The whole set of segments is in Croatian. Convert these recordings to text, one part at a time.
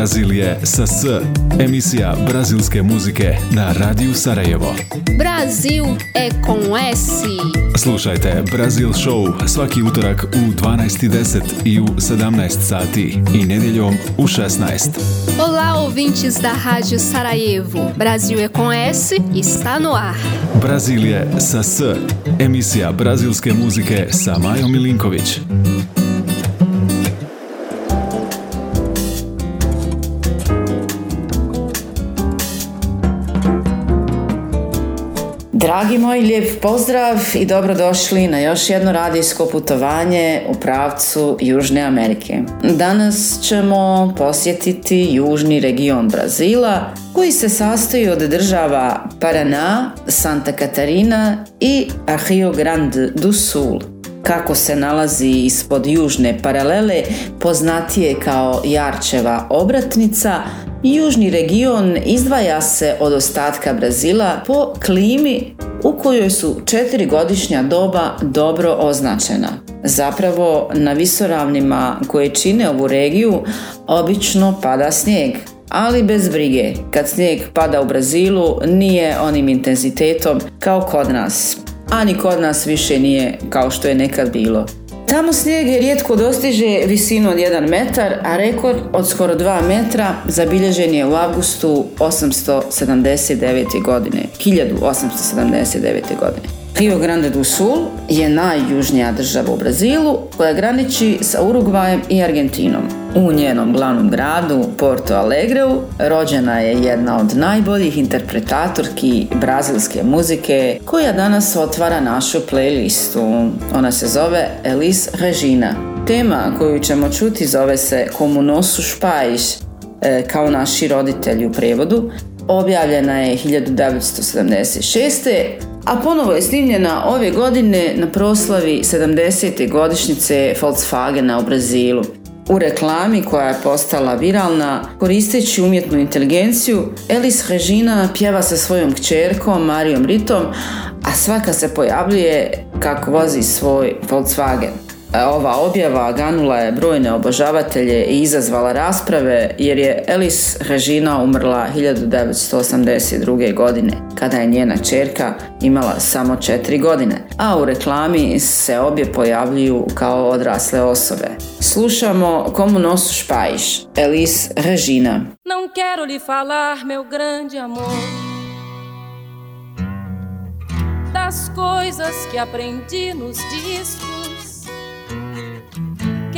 Brazilije sa S, emisija brazilske muzike na Radiju Sarajevo. Brasil é com S. Slušajte Brazil Show svaki utorak u 12.10 i u 17 sati i nedjeljom u 16. Olá, ouvintes da Rádio Sarajevo. Brasil é com S está no ar. Brazilije sa S, emisija brazilske muzike sa Majom Milinković. Dragi moji, lijep pozdrav i dobrodošli na još jedno radijsko putovanje u pravcu Južne Amerike. Danas ćemo posjetiti južni region Brazila koji se sastoji od država Paraná, Santa Catarina i Rio Grande do Sul. Kako se nalazi ispod južne paralele, poznatije kao Jarčeva obratnica, Južni region izdvaja se od ostatka Brazila po klimi u kojoj su četiri godišnja doba dobro označena. Zapravo na visoravnima koje čine ovu regiju obično pada snijeg, ali bez brige. Kad snijeg pada u Brazilu nije onim intenzitetom kao kod nas. A ni kod nas više nije kao što je nekad bilo. Tamo snijeg rijetko dostiže visinu od 1 metar, a rekord od skoro 2 metra zabilježen je u avgustu 879. godine. 1879. godine. Rio Grande do Sul je najjužnija država u Brazilu koja graniči sa Urugvajem i Argentinom. U njenom glavnom gradu, Porto Alegreu, rođena je jedna od najboljih interpretatorki brazilske muzike koja danas otvara našu playlistu. Ona se zove Elis Regina. Tema koju ćemo čuti zove se Como nosu špajš, e, kao naši roditelji u prevodu. Objavljena je 1976 a ponovo je snimljena ove godine na proslavi 70. godišnjice Volkswagena u Brazilu. U reklami koja je postala viralna, koristeći umjetnu inteligenciju, Elis Regina pjeva sa svojom kćerkom Marijom Ritom, a svaka se pojavljuje kako vozi svoj Volkswagen. Ova objava ganula je brojne obožavatelje i izazvala rasprave jer je Elis Regina umrla 1982. godine kada je njena čerka imala samo 4 godine, a u reklami se obje pojavljuju kao odrasle osobe. Slušamo Como Nosso Pais, Elis Regina. Não quero lhe falar, meu grande amor Das coisas que aprendi nos discos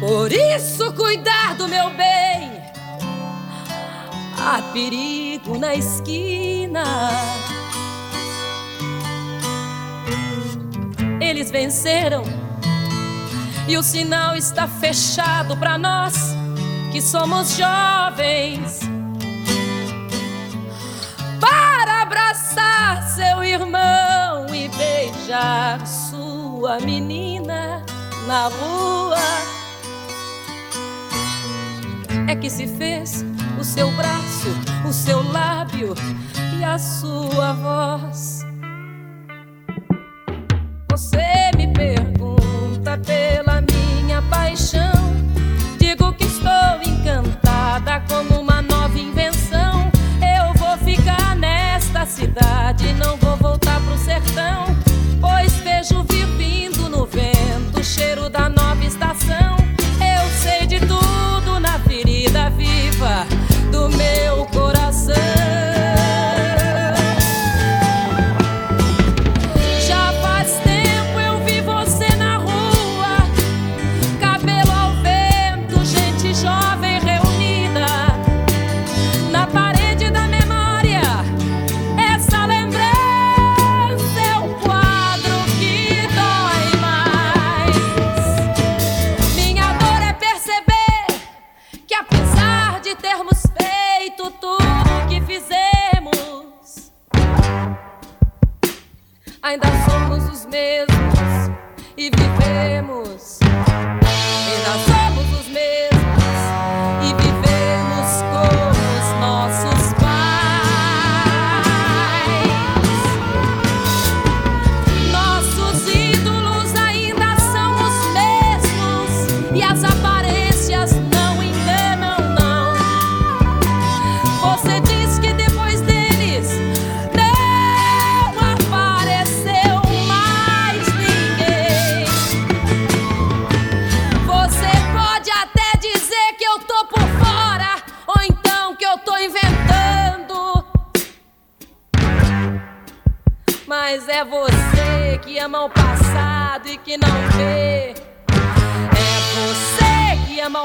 Por isso, cuidar do meu bem. Há perigo na esquina. Eles venceram e o sinal está fechado para nós que somos jovens. Para abraçar seu irmão e beijar sua menina na rua é que se fez o seu braço, o seu lábio e a sua voz. Você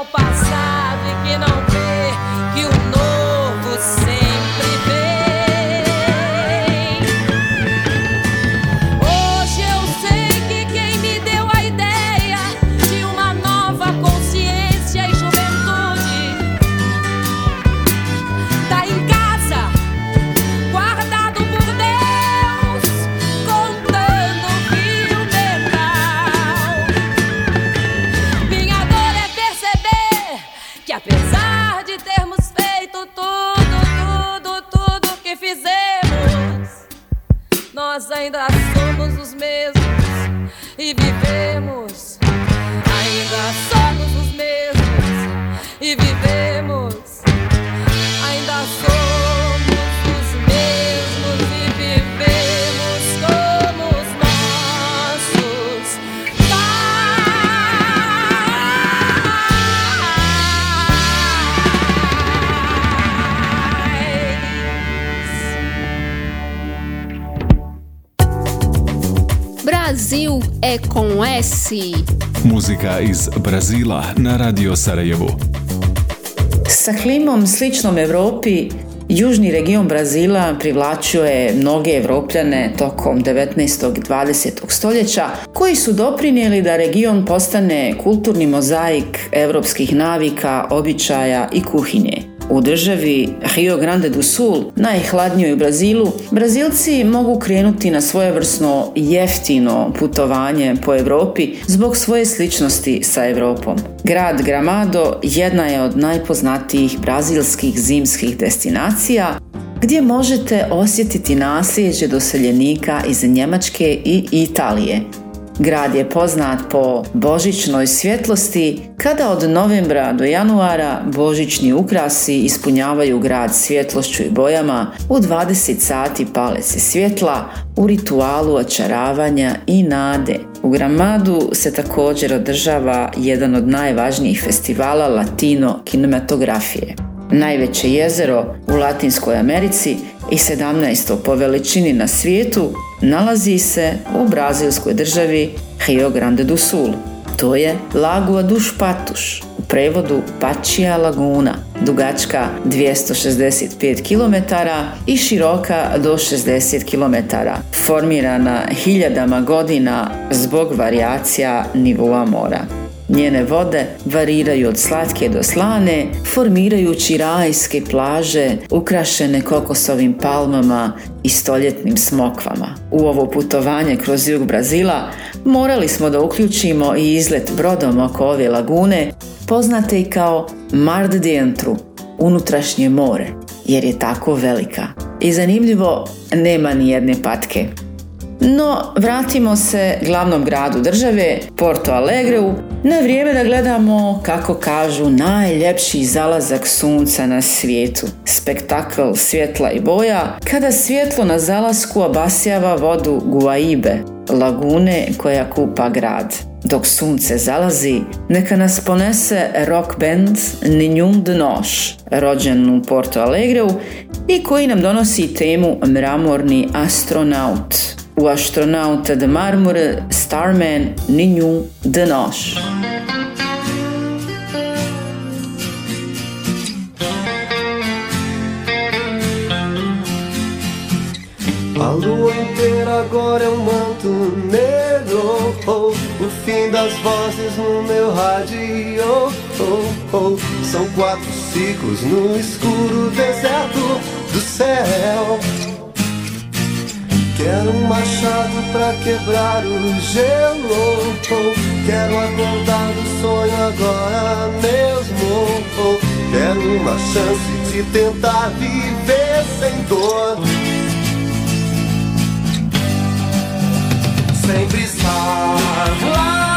você que ama o passado Brasil é com S. Muzika iz Brazila na Radio Sarajevo. Sa klimom sličnom Europi, južni region Brazila privlačio je mnoge Evropljane tokom 19. i 20. stoljeća, koji su doprinijeli da region postane kulturni mozaik europskih navika, običaja i kuhinje. U državi Rio Grande do Sul, najhladnijoj u Brazilu, Brazilci mogu krenuti na svojevrsno jeftino putovanje po Europi zbog svoje sličnosti sa Europom. Grad Gramado jedna je od najpoznatijih brazilskih zimskih destinacija gdje možete osjetiti nasljeđe doseljenika iz Njemačke i Italije. Grad je poznat po božićnoj svjetlosti, kada od novembra do januara božićni ukrasi ispunjavaju grad svjetlošću i bojama, u 20 sati pale se svjetla u ritualu očaravanja i nade. U Gramadu se također održava jedan od najvažnijih festivala latino kinematografije. Najveće jezero u Latinskoj Americi i 17. po veličini na svijetu nalazi se u brazilskoj državi Rio Grande do Sul. To je Lagoa dos Patos, u prevodu Pačija laguna, dugačka 265 km i široka do 60 km, formirana hiljadama godina zbog varijacija nivoa mora. Njene vode variraju od slatke do slane, formirajući rajske plaže ukrašene kokosovim palmama i stoljetnim smokvama. U ovo putovanje kroz jug Brazila morali smo da uključimo i izlet brodom oko ove lagune, poznate i kao Mar de unutrašnje more, jer je tako velika. I zanimljivo, nema ni jedne patke. No, vratimo se glavnom gradu države, Porto Alegreu, na vrijeme da gledamo, kako kažu, najljepši zalazak sunca na svijetu. Spektakl svjetla i boja, kada svjetlo na zalasku obasjava vodu Guaibe, lagune koja kupa grad. Dok sunce zalazi, neka nas ponese rock band Ninjun de Noš, rođen u Porto Alegreu i koji nam donosi temu Mramorni astronaut u astronauta de Marmore Starman Ninju de Noš. A lua inteira agora é um manto negro oh, O fim das vozes no meu rádio oh, oh. São quatro ciclos no escuro deserto do céu Quero um machado pra quebrar o gelo. Quero acordar do sonho agora mesmo. Quero uma chance de tentar viver sem dor. Sempre estar lá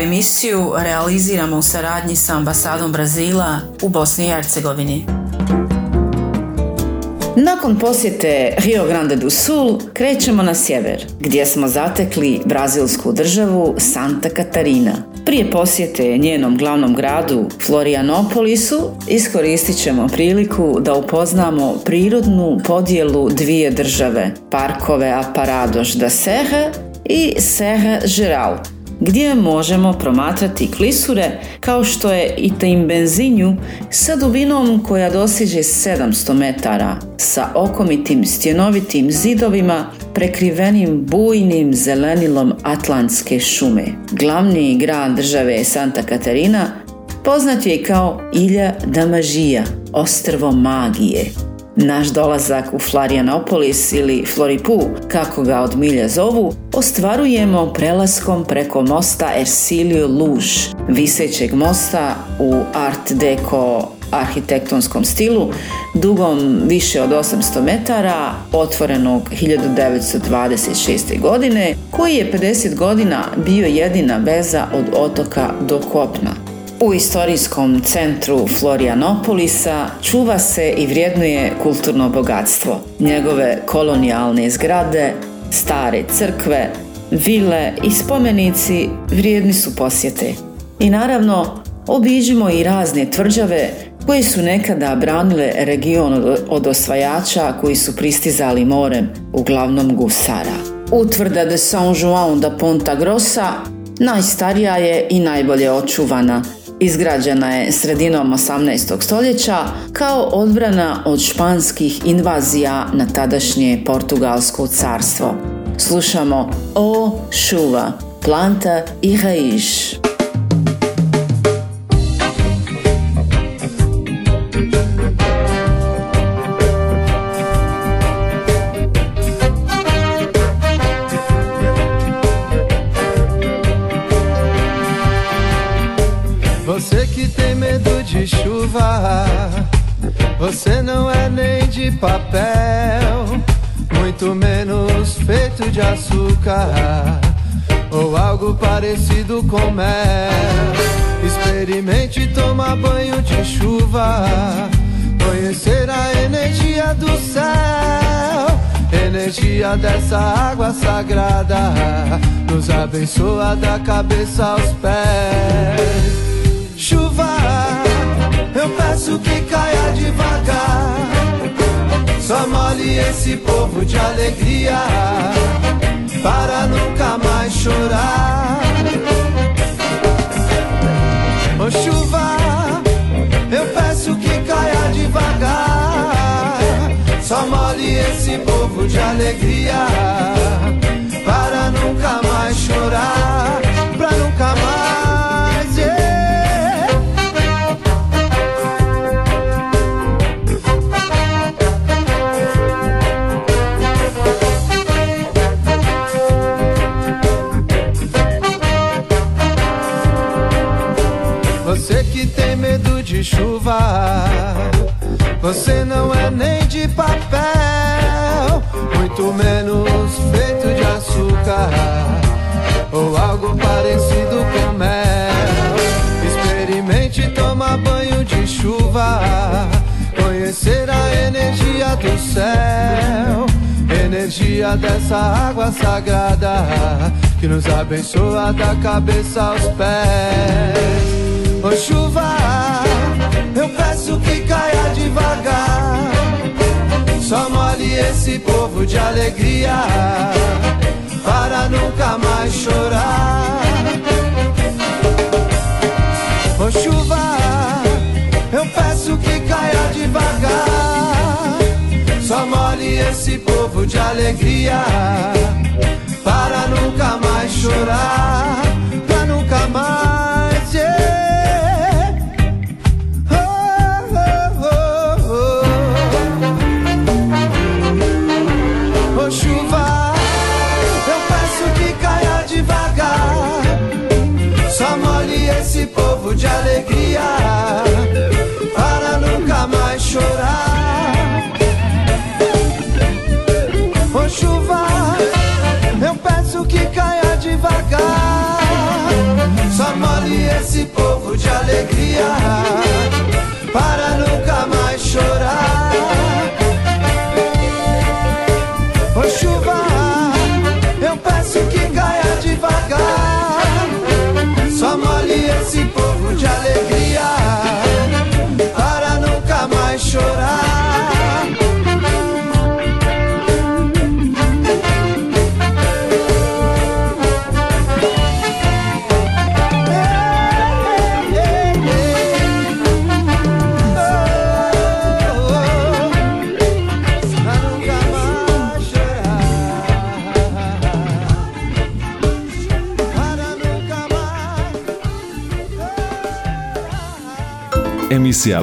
emisiju realiziramo u saradnji sa ambasadom Brazila u Bosni i Hercegovini. Nakon posjete Rio Grande do Sul krećemo na sjever, gdje smo zatekli brazilsku državu Santa Catarina. Prije posjete njenom glavnom gradu Florianopolisu iskoristit ćemo priliku da upoznamo prirodnu podjelu dvije države, parkove Aparados da Serra i Serra Geral, gdje možemo promatrati klisure kao što je i Benzinju sa dubinom koja dosiže 700 metara, sa okomitim stjenovitim zidovima prekrivenim bujnim zelenilom Atlantske šume. Glavni grad države Santa Katarina poznat je kao Ilja Damažija, ostrvo magije. Naš dolazak u Florianopolis ili Floripu, kako ga od milja zovu, ostvarujemo prelaskom preko mosta Ercilio Luž, visećeg mosta u Art Deco arhitektonskom stilu, dugom više od 800 metara, otvorenog 1926. godine, koji je 50 godina bio jedina veza od otoka do kopna. U istorijskom centru Florianopolisa čuva se i vrijednuje kulturno bogatstvo. Njegove kolonijalne zgrade, stare crkve, vile i spomenici vrijedni su posjete. I naravno, obiđimo i razne tvrđave koje su nekada branile region od- osvajača koji su pristizali morem, uglavnom gusara. Utvrda de São João da Ponta Grossa najstarija je i najbolje očuvana. Izgrađena je sredinom 18. stoljeća kao odbrana od španskih invazija na tadašnje Portugalsko carstvo. Slušamo O Chuva, planta i raiz. Você não é nem de papel, muito menos feito de açúcar ou algo parecido com mel. Experimente tomar banho de chuva, conhecer a energia do céu. Energia dessa água sagrada nos abençoa da cabeça aos pés. Eu peço que caia devagar. Só molhe esse povo de alegria para nunca mais chorar. Ô chuva, eu peço que caia devagar. Só molhe esse povo de alegria para nunca mais chorar, você não é nem de papel, muito menos feito de açúcar ou algo parecido com mel. Experimente tomar banho de chuva, conhecer a energia do céu, energia dessa água sagrada que nos abençoa da cabeça aos pés. Ô chuva, eu peço que caia devagar. Só molhe esse povo de alegria para nunca mais chorar. Ô chuva, eu peço que caia devagar. Só molhe esse povo de alegria para nunca mais chorar, Só molhe esse povo de alegria para nunca mais chorar. Ô chuva, eu peço que caia devagar. Só molhe esse povo de alegria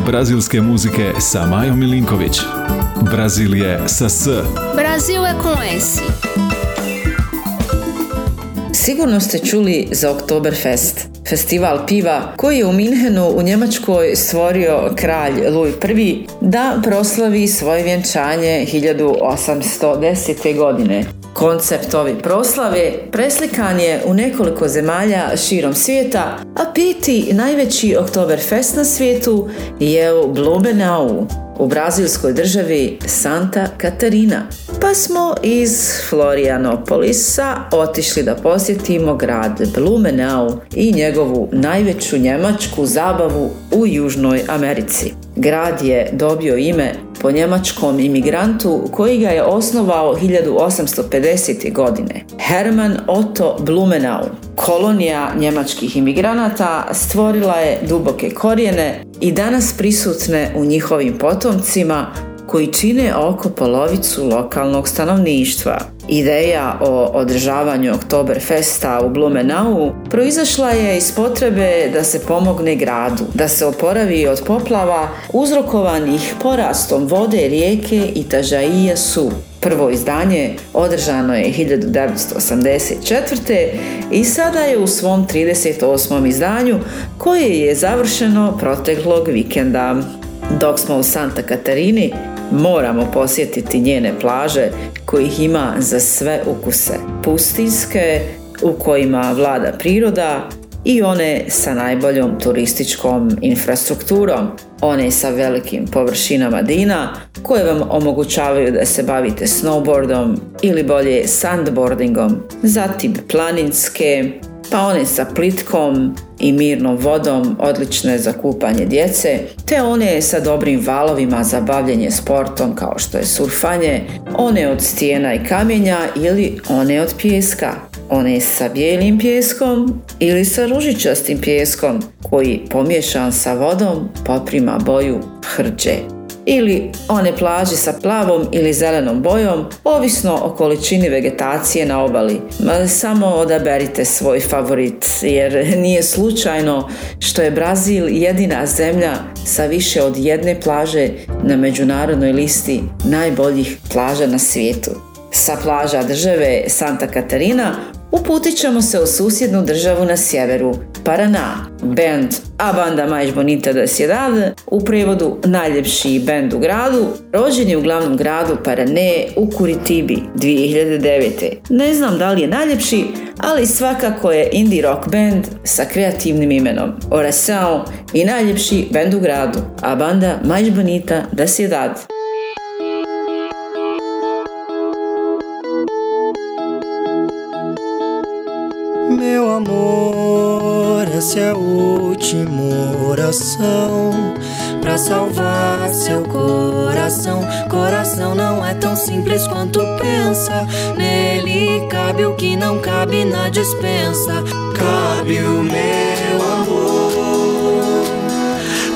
brazilske muzike sa Majom Milinković. Brazil je sa S. Brasil é com S. Sigurno ste čuli za Oktoberfest, festival piva koji je u Minhenu u Njemačkoj stvorio kralj Louis I da proslavi svoje vjenčanje 1810. godine. Koncept ove proslave preslikan je u nekoliko zemalja širom svijeta, a peti najveći Oktoberfest na svijetu je u Blumenau, u brazilskoj državi Santa Katarina. Pa smo iz Florianopolisa otišli da posjetimo grad Blumenau i njegovu najveću njemačku zabavu u Južnoj Americi. Grad je dobio ime po njemačkom imigrantu koji ga je osnovao 1850. godine. Hermann Otto Blumenau. Kolonija njemačkih imigranata stvorila je duboke korijene i danas prisutne u njihovim potomcima koji čine oko polovicu lokalnog stanovništva. Ideja o održavanju Oktoberfesta u Blumenau proizašla je iz potrebe da se pomogne gradu, da se oporavi od poplava uzrokovanih porastom vode rijeke Itažaija Su. Prvo izdanje održano je 1984. i sada je u svom 38. izdanju koje je završeno proteklog vikenda. Dok smo u Santa Katarini, moramo posjetiti njene plaže kojih ima za sve ukuse. Pustinske, u kojima vlada priroda i one sa najboljom turističkom infrastrukturom. One sa velikim površinama dina koje vam omogućavaju da se bavite snowboardom ili bolje sandboardingom. Zatim planinske, pa one sa plitkom i mirnom vodom odlične za kupanje djece, te one sa dobrim valovima za bavljenje sportom kao što je surfanje, one od stijena i kamenja ili one od pijeska, one sa bijelim pijeskom ili sa ružičastim pijeskom koji pomiješan sa vodom poprima boju hrđe ili one plaže sa plavom ili zelenom bojom, ovisno o količini vegetacije na obali. Samo odaberite svoj favorit, jer nije slučajno što je Brazil jedina zemlja sa više od jedne plaže na međunarodnoj listi najboljih plaža na svijetu. Sa plaža države Santa Katarina Uputit ćemo se u susjednu državu na sjeveru, Paraná. Band A banda mais bonita da cidade, u prevodu najljepši band u gradu, rođen je u glavnom gradu Parané u Curitibi 2009. Ne znam da li je najljepši, ali svakako je indie rock band sa kreativnim imenom Oração i najljepši band u gradu, a banda mais bonita da cidade. Meu amor, essa é a última oração pra salvar seu coração. Coração não é tão simples quanto pensa. Nele cabe o que não cabe na dispensa. Cabe o meu amor,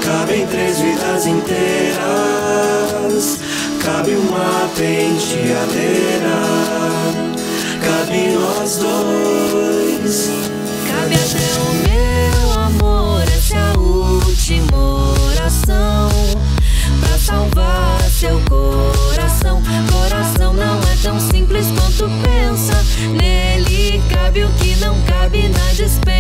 cabem três vidas inteiras. Cabe uma penteadeira, cabe nós dois. Cabe até o meu amor, essa última oração pra salvar seu coração. Coração não é tão simples quanto pensa. Nele cabe o que não cabe na dispensa.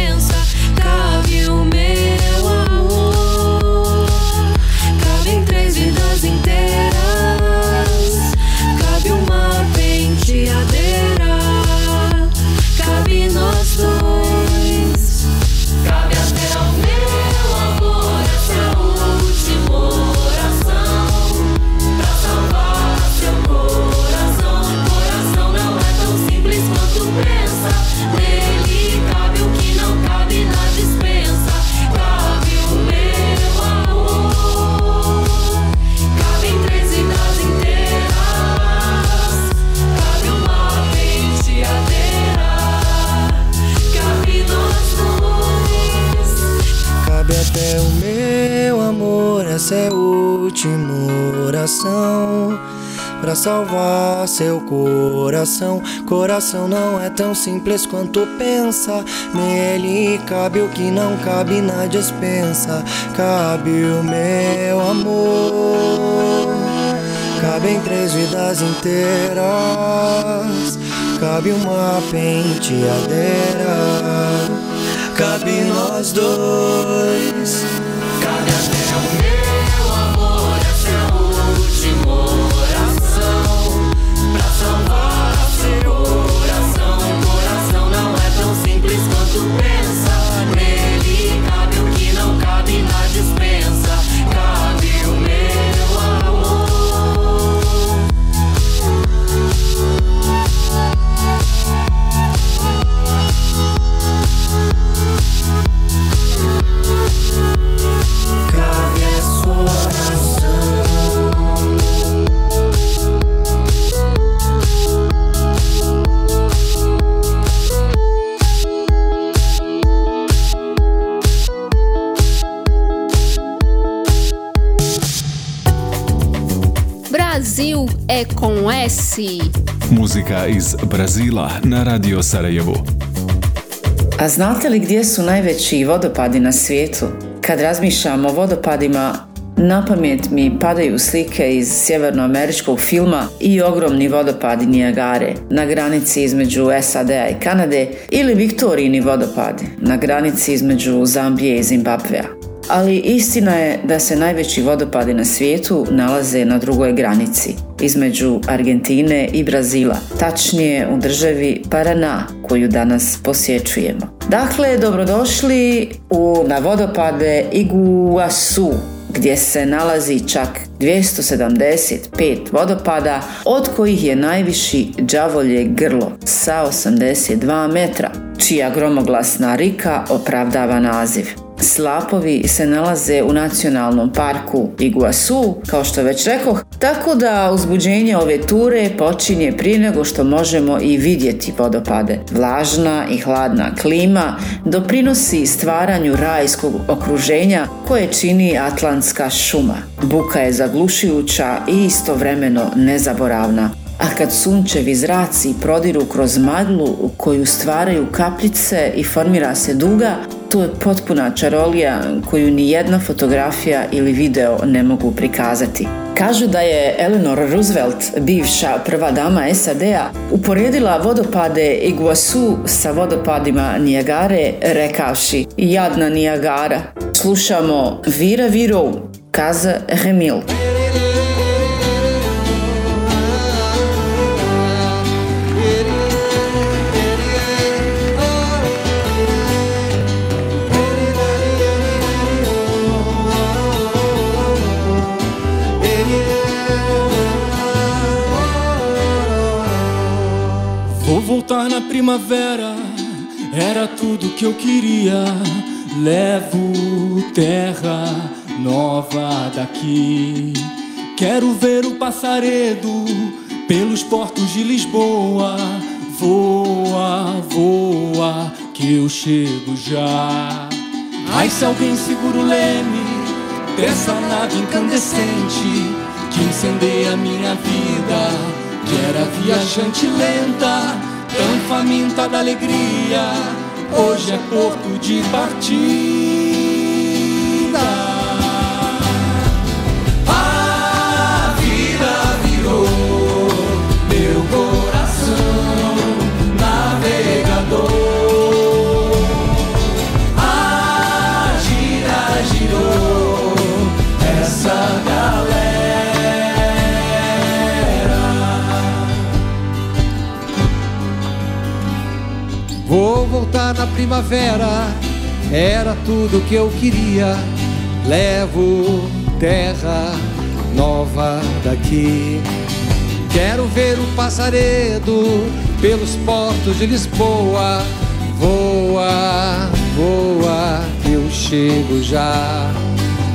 Essa é a última oração. Pra salvar seu coração. Coração não é tão simples quanto pensa. Nele cabe o que não cabe na dispensa. Cabe o meu amor. Cabem três vidas inteiras. Cabe uma penteadeira. Cabe nós dois. É com S. Muzika iz Brazila na Radio Sarajevu. A znate li gdje su najveći vodopadi na svijetu? Kad razmišljam o vodopadima, na pamet mi padaju slike iz sjevernoameričkog filma i ogromni vodopadi Nijagare na granici između SAD-a i Kanade ili Viktorijini vodopadi na granici između Zambije i Zimbabvea. Ali istina je da se najveći vodopadi na svijetu nalaze na drugoj granici, između Argentine i Brazila, tačnije u državi Paraná, koju danas posjećujemo. Dakle, dobrodošli u, na vodopade Iguasu, gdje se nalazi čak 275 vodopada, od kojih je najviši đavolje grlo sa 82 metra, čija gromoglasna rika opravdava naziv. Slapovi se nalaze u nacionalnom parku Iguasu, kao što već rekoh, tako da uzbuđenje ove ture počinje prije nego što možemo i vidjeti vodopade. Vlažna i hladna klima doprinosi stvaranju rajskog okruženja koje čini Atlantska šuma. Buka je zaglušujuća i istovremeno nezaboravna. A kad sunčevi zraci prodiru kroz maglu koju stvaraju kapljice i formira se duga, To je potpuna čarolija koju ni jedna fotografija ili video ne mogu prikazati. Kažu da je Eleanor Roosevelt, bivša prva dama SAD-a, uporedila vodopade Iguasu sa vodopadima Nijagare, rekavši jadna Nijagara. Slušamo Vira Virou, Kaza Remil. Voltar na primavera, era tudo que eu queria. Levo terra nova daqui. Quero ver o passaredo pelos portos de Lisboa. Voa, voa, que eu chego já. Ai, se alguém segura o leme dessa nave incandescente que incendeia minha vida. Que era viajante lenta, tão faminta da alegria. Hoje é porto de partida. Vou voltar na primavera, era tudo que eu queria. Levo terra nova daqui. Quero ver o passaredo pelos portos de Lisboa. Voa, voa, eu chego já.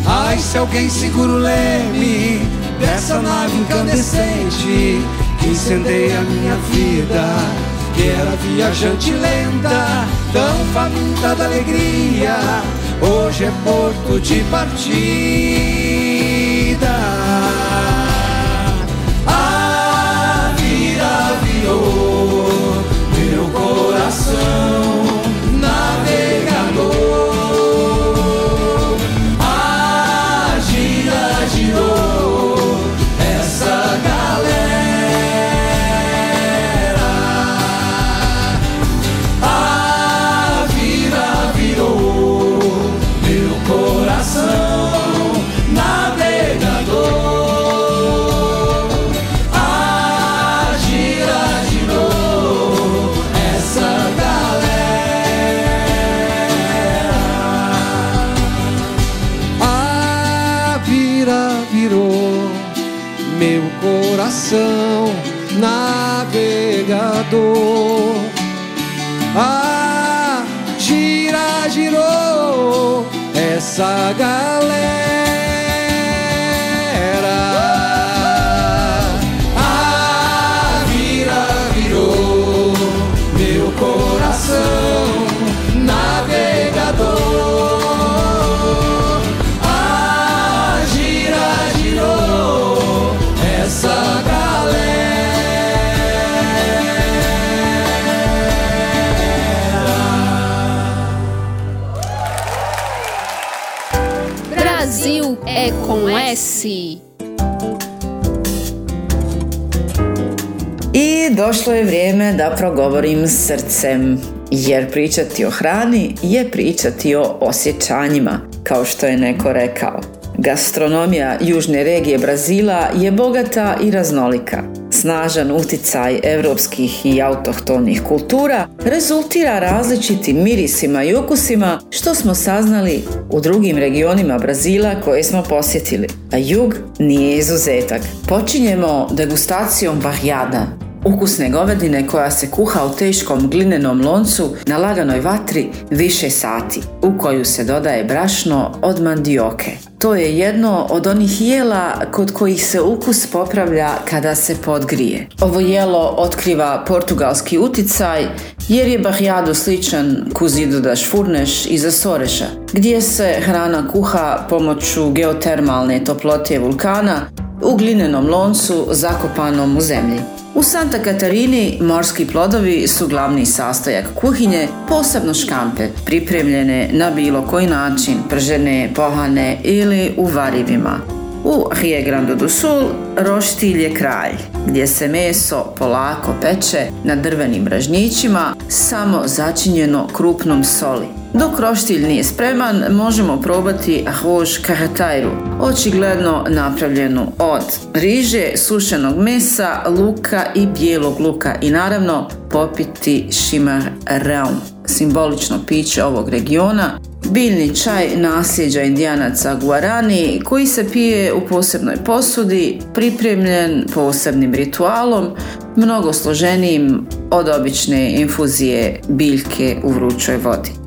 Ai, se alguém segura o leme dessa nave incandescente que incendeia minha vida que era viajante lenta, tão faminta da alegria, hoje é porto de partida. A vida virou meu coração navegador. A gira girou essa galera. I došlo je vrijeme da progovorim srcem, jer pričati o hrani je pričati o osjećanjima, kao što je neko rekao. Gastronomija južne regije Brazila je bogata i raznolika. Snažan uticaj europskih i autohtonih kultura rezultira različitim mirisima i ukusima što smo saznali u drugim regionima Brazila koje smo posjetili, a jug nije izuzetak. Počinjemo degustacijom barjada, ukusne govedine koja se kuha u teškom glinenom loncu na laganoj vatri više sati, u koju se dodaje brašno od mandioke. To je jedno od onih jela kod kojih se ukus popravlja kada se podgrije. Ovo jelo otkriva portugalski uticaj jer je bahjado sličan kuzidu da šfurneš iza Soreša, gdje se hrana kuha pomoću geotermalne toplote vulkana u glinenom loncu zakopanom u zemlji. U Santa Katarini morski plodovi su glavni sastojak kuhinje, posebno škampe, pripremljene na bilo koji način, pržene, pohane ili u varivima. U Rio Grande do Sul roštilj je kralj, gdje se meso polako peče na drvenim ražnjićima, samo začinjeno krupnom soli. Dok roštilj nije spreman, možemo probati ahož kahatajru, očigledno napravljenu od riže, sušenog mesa, luka i bijelog luka i naravno popiti šimar raum, simbolično piće ovog regiona, biljni čaj nasljeđa indijanaca Guarani koji se pije u posebnoj posudi, pripremljen posebnim ritualom, mnogo složenijim od obične infuzije biljke u vrućoj vodi.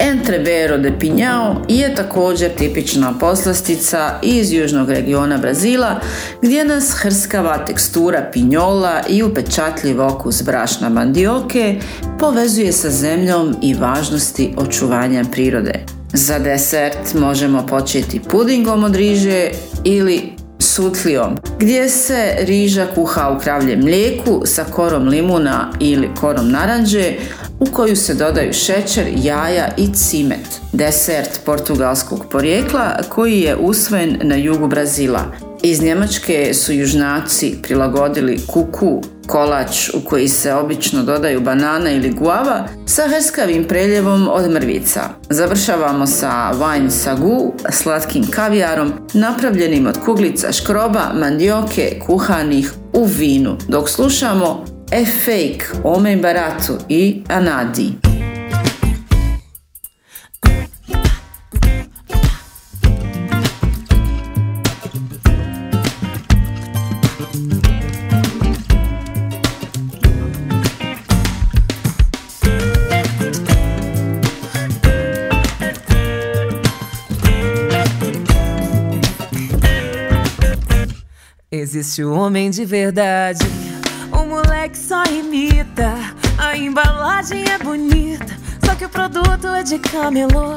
Entrebero de Pinhao je također tipična poslastica iz južnog regiona Brazila gdje nas hrskava tekstura pinjola i upečatljiv okus brašna mandioke povezuje sa zemljom i važnosti očuvanja prirode. Za desert možemo početi pudingom od riže ili sutlijom, gdje se riža kuha u kravljem mlijeku sa korom limuna ili korom naranđe, u koju se dodaju šećer, jaja i cimet. Desert portugalskog porijekla koji je usvojen na jugu Brazila. Iz Njemačke su južnaci prilagodili kuku, kolač u koji se obično dodaju banana ili guava sa hrskavim preljevom od mrvica. Završavamo sa wine sagu, slatkim kavijarom, napravljenim od kuglica škroba, mandioke, kuhanih u vinu, dok slušamo é fake, homem barato e Anadi. Existe o homem de verdade moleque só imita. A embalagem é bonita, só que o produto é de camelô.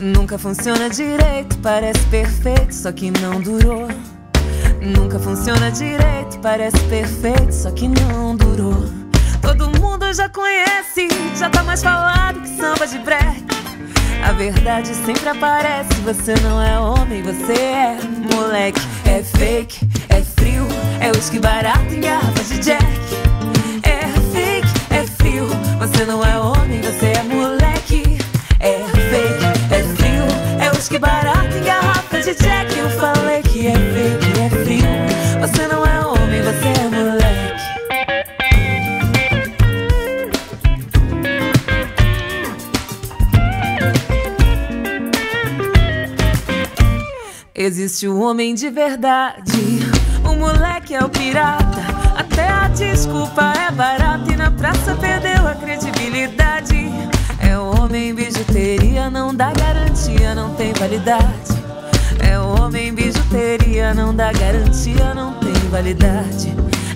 Nunca funciona direito, parece perfeito, só que não durou. Nunca funciona direito, parece perfeito, só que não durou. Todo mundo já conhece, já tá mais falado que samba de break. A verdade sempre aparece, você não é homem, você é moleque. É fake, é frio, é uísque barato em garrafa de jack. É fake, é frio, você não é homem, você é moleque. É fake, é frio, é uísque barato em garrafa de jack. Eu falei que é fake, é frio, você não é homem, você é moleque. Existe o homem de verdade, moleque é o pirata. Até a desculpa é barata e na praça perdeu a credibilidade. É o homem bijuteria, não dá garantia, não tem validade. É o homem bijuteria, não dá garantia, não tem validade.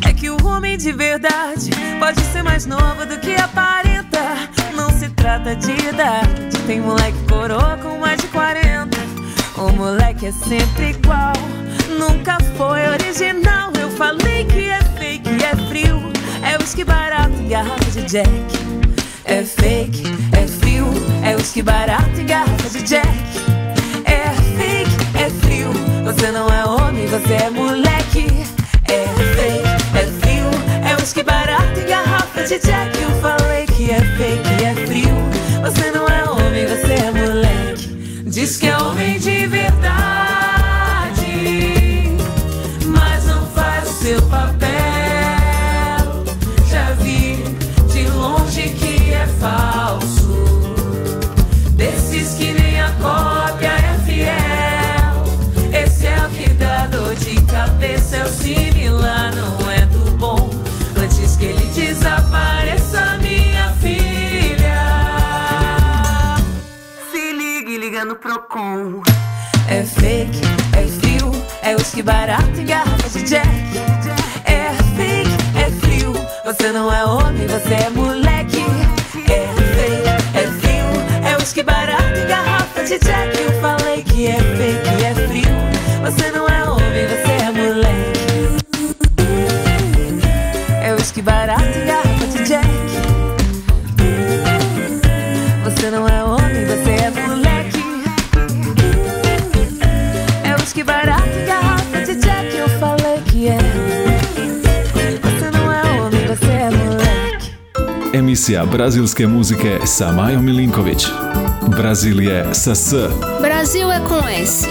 É que o homem de verdade pode ser mais novo do que aparenta. Não se trata de idade, tem moleque coroa com mais de 40. O moleque é sempre igual, nunca foi original. Eu falei que é fake, é frio, é whisky barato em garrafa de jack. É fake, é frio, é whisky barato em garrafa de jack. É fake, é frio, você não é homem, você é moleque. É fake, é frio, é whisky barato em garrafa de jack. Eu falei whisky barato de jack. É fake, é frio, você não é homem, você é moleque. É fake, é frio, é whisky barato em garrafa de jack. Eu falei que é fake, é frio, você não é homem, você é moleque. uísque barato e garrafa de Jack. Você não é homem, Emisija brazilske muzike sa Majom Milinković. Brazil je sa S. Brasil é com S.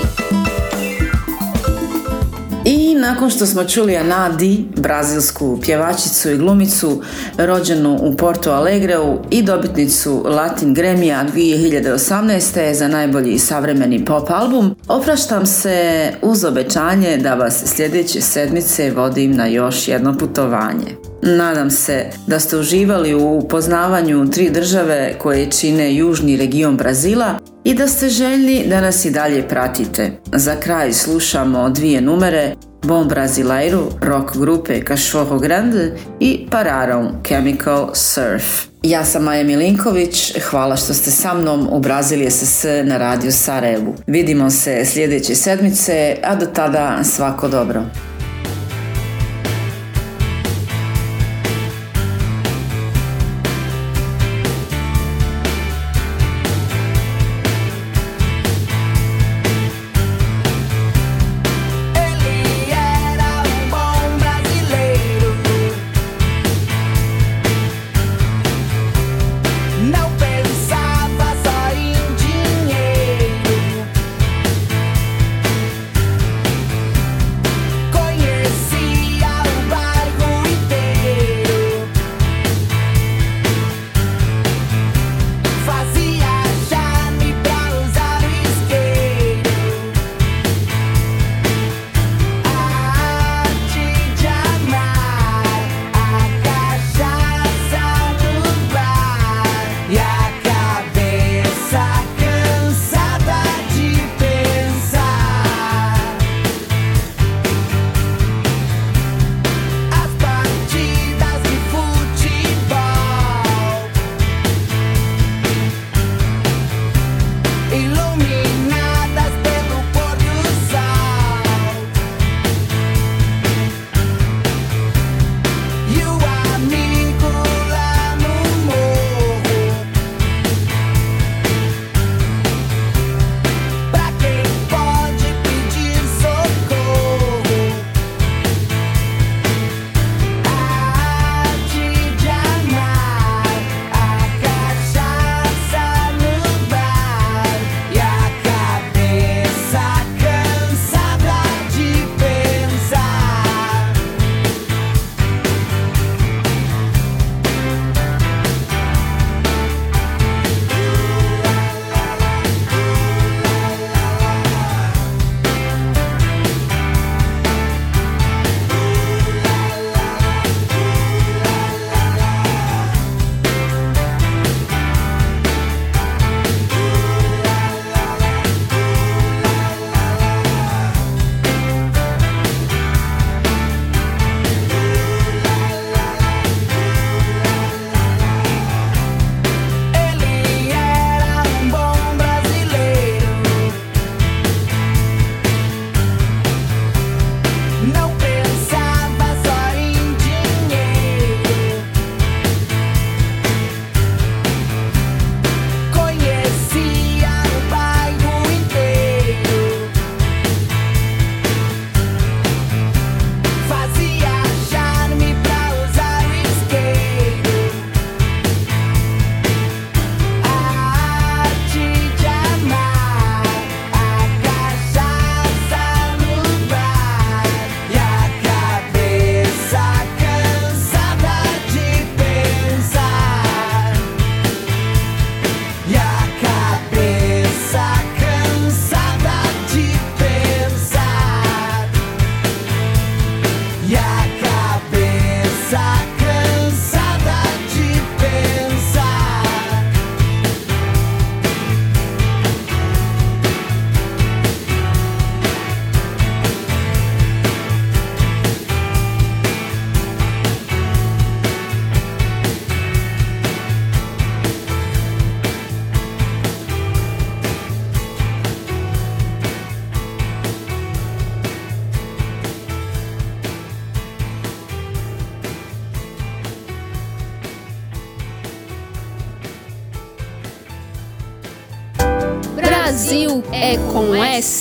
I nakon što smo čuli Anadi, brazilsku pjevačicu i glumicu, rođenu u Porto Alegreu i dobitnicu Latin Gremija 2018. za najbolji savremeni pop album, opraštam se uz obećanje da vas sljedeće sedmice vodim na još jedno putovanje. Nadam se da ste uživali u poznavanju tri države koje čine južni region Brazila i da ste željni da nas i dalje pratite. Za kraj slušamo dvije numere Bom Brasileiro rock grupe Cachorro Grande i Pararon Chemical Surf. Ja sam Maja Milinković, hvala što ste sa mnom u Brazilije SS na radiju Sarajevu. Vidimo se sljedeće sedmice, a do tada svako dobro.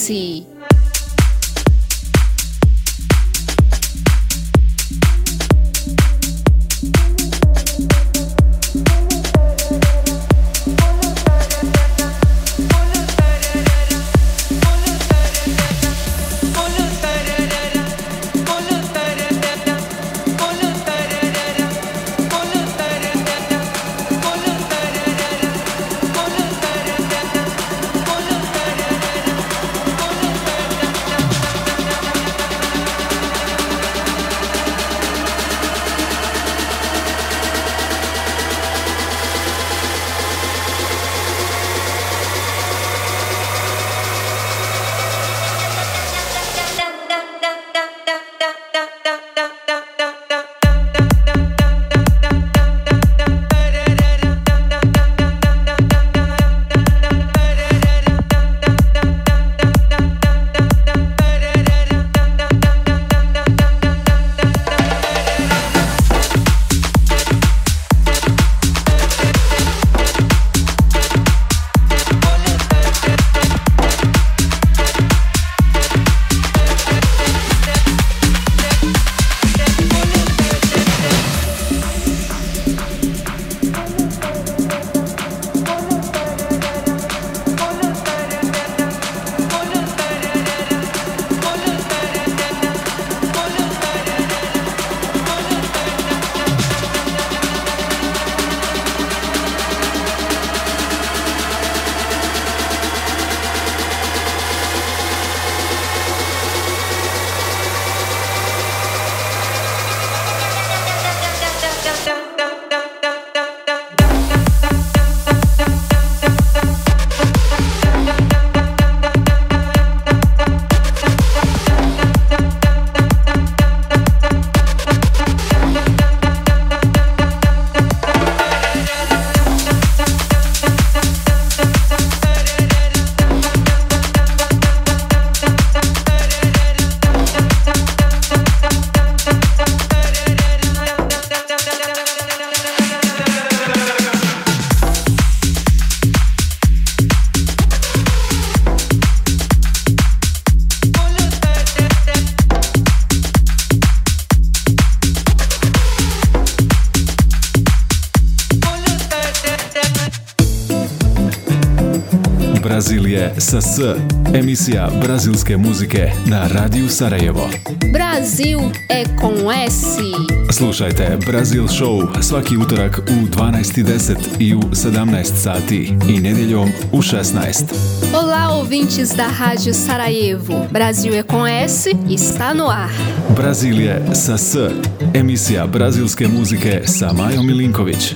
Com sa S. Emisija brazilske muzike na Radiju Sarajevo. Brasil é com S. Slušajte Brazil Show svaki utorak u 12.10 i u 17 sati i nedjeljom u 16. Olá, ouvintes da Rádio Sarajevo. Brasil é com S está no ar. Brazil je sa S. Emisija brazilske muzike sa Majom Milinković.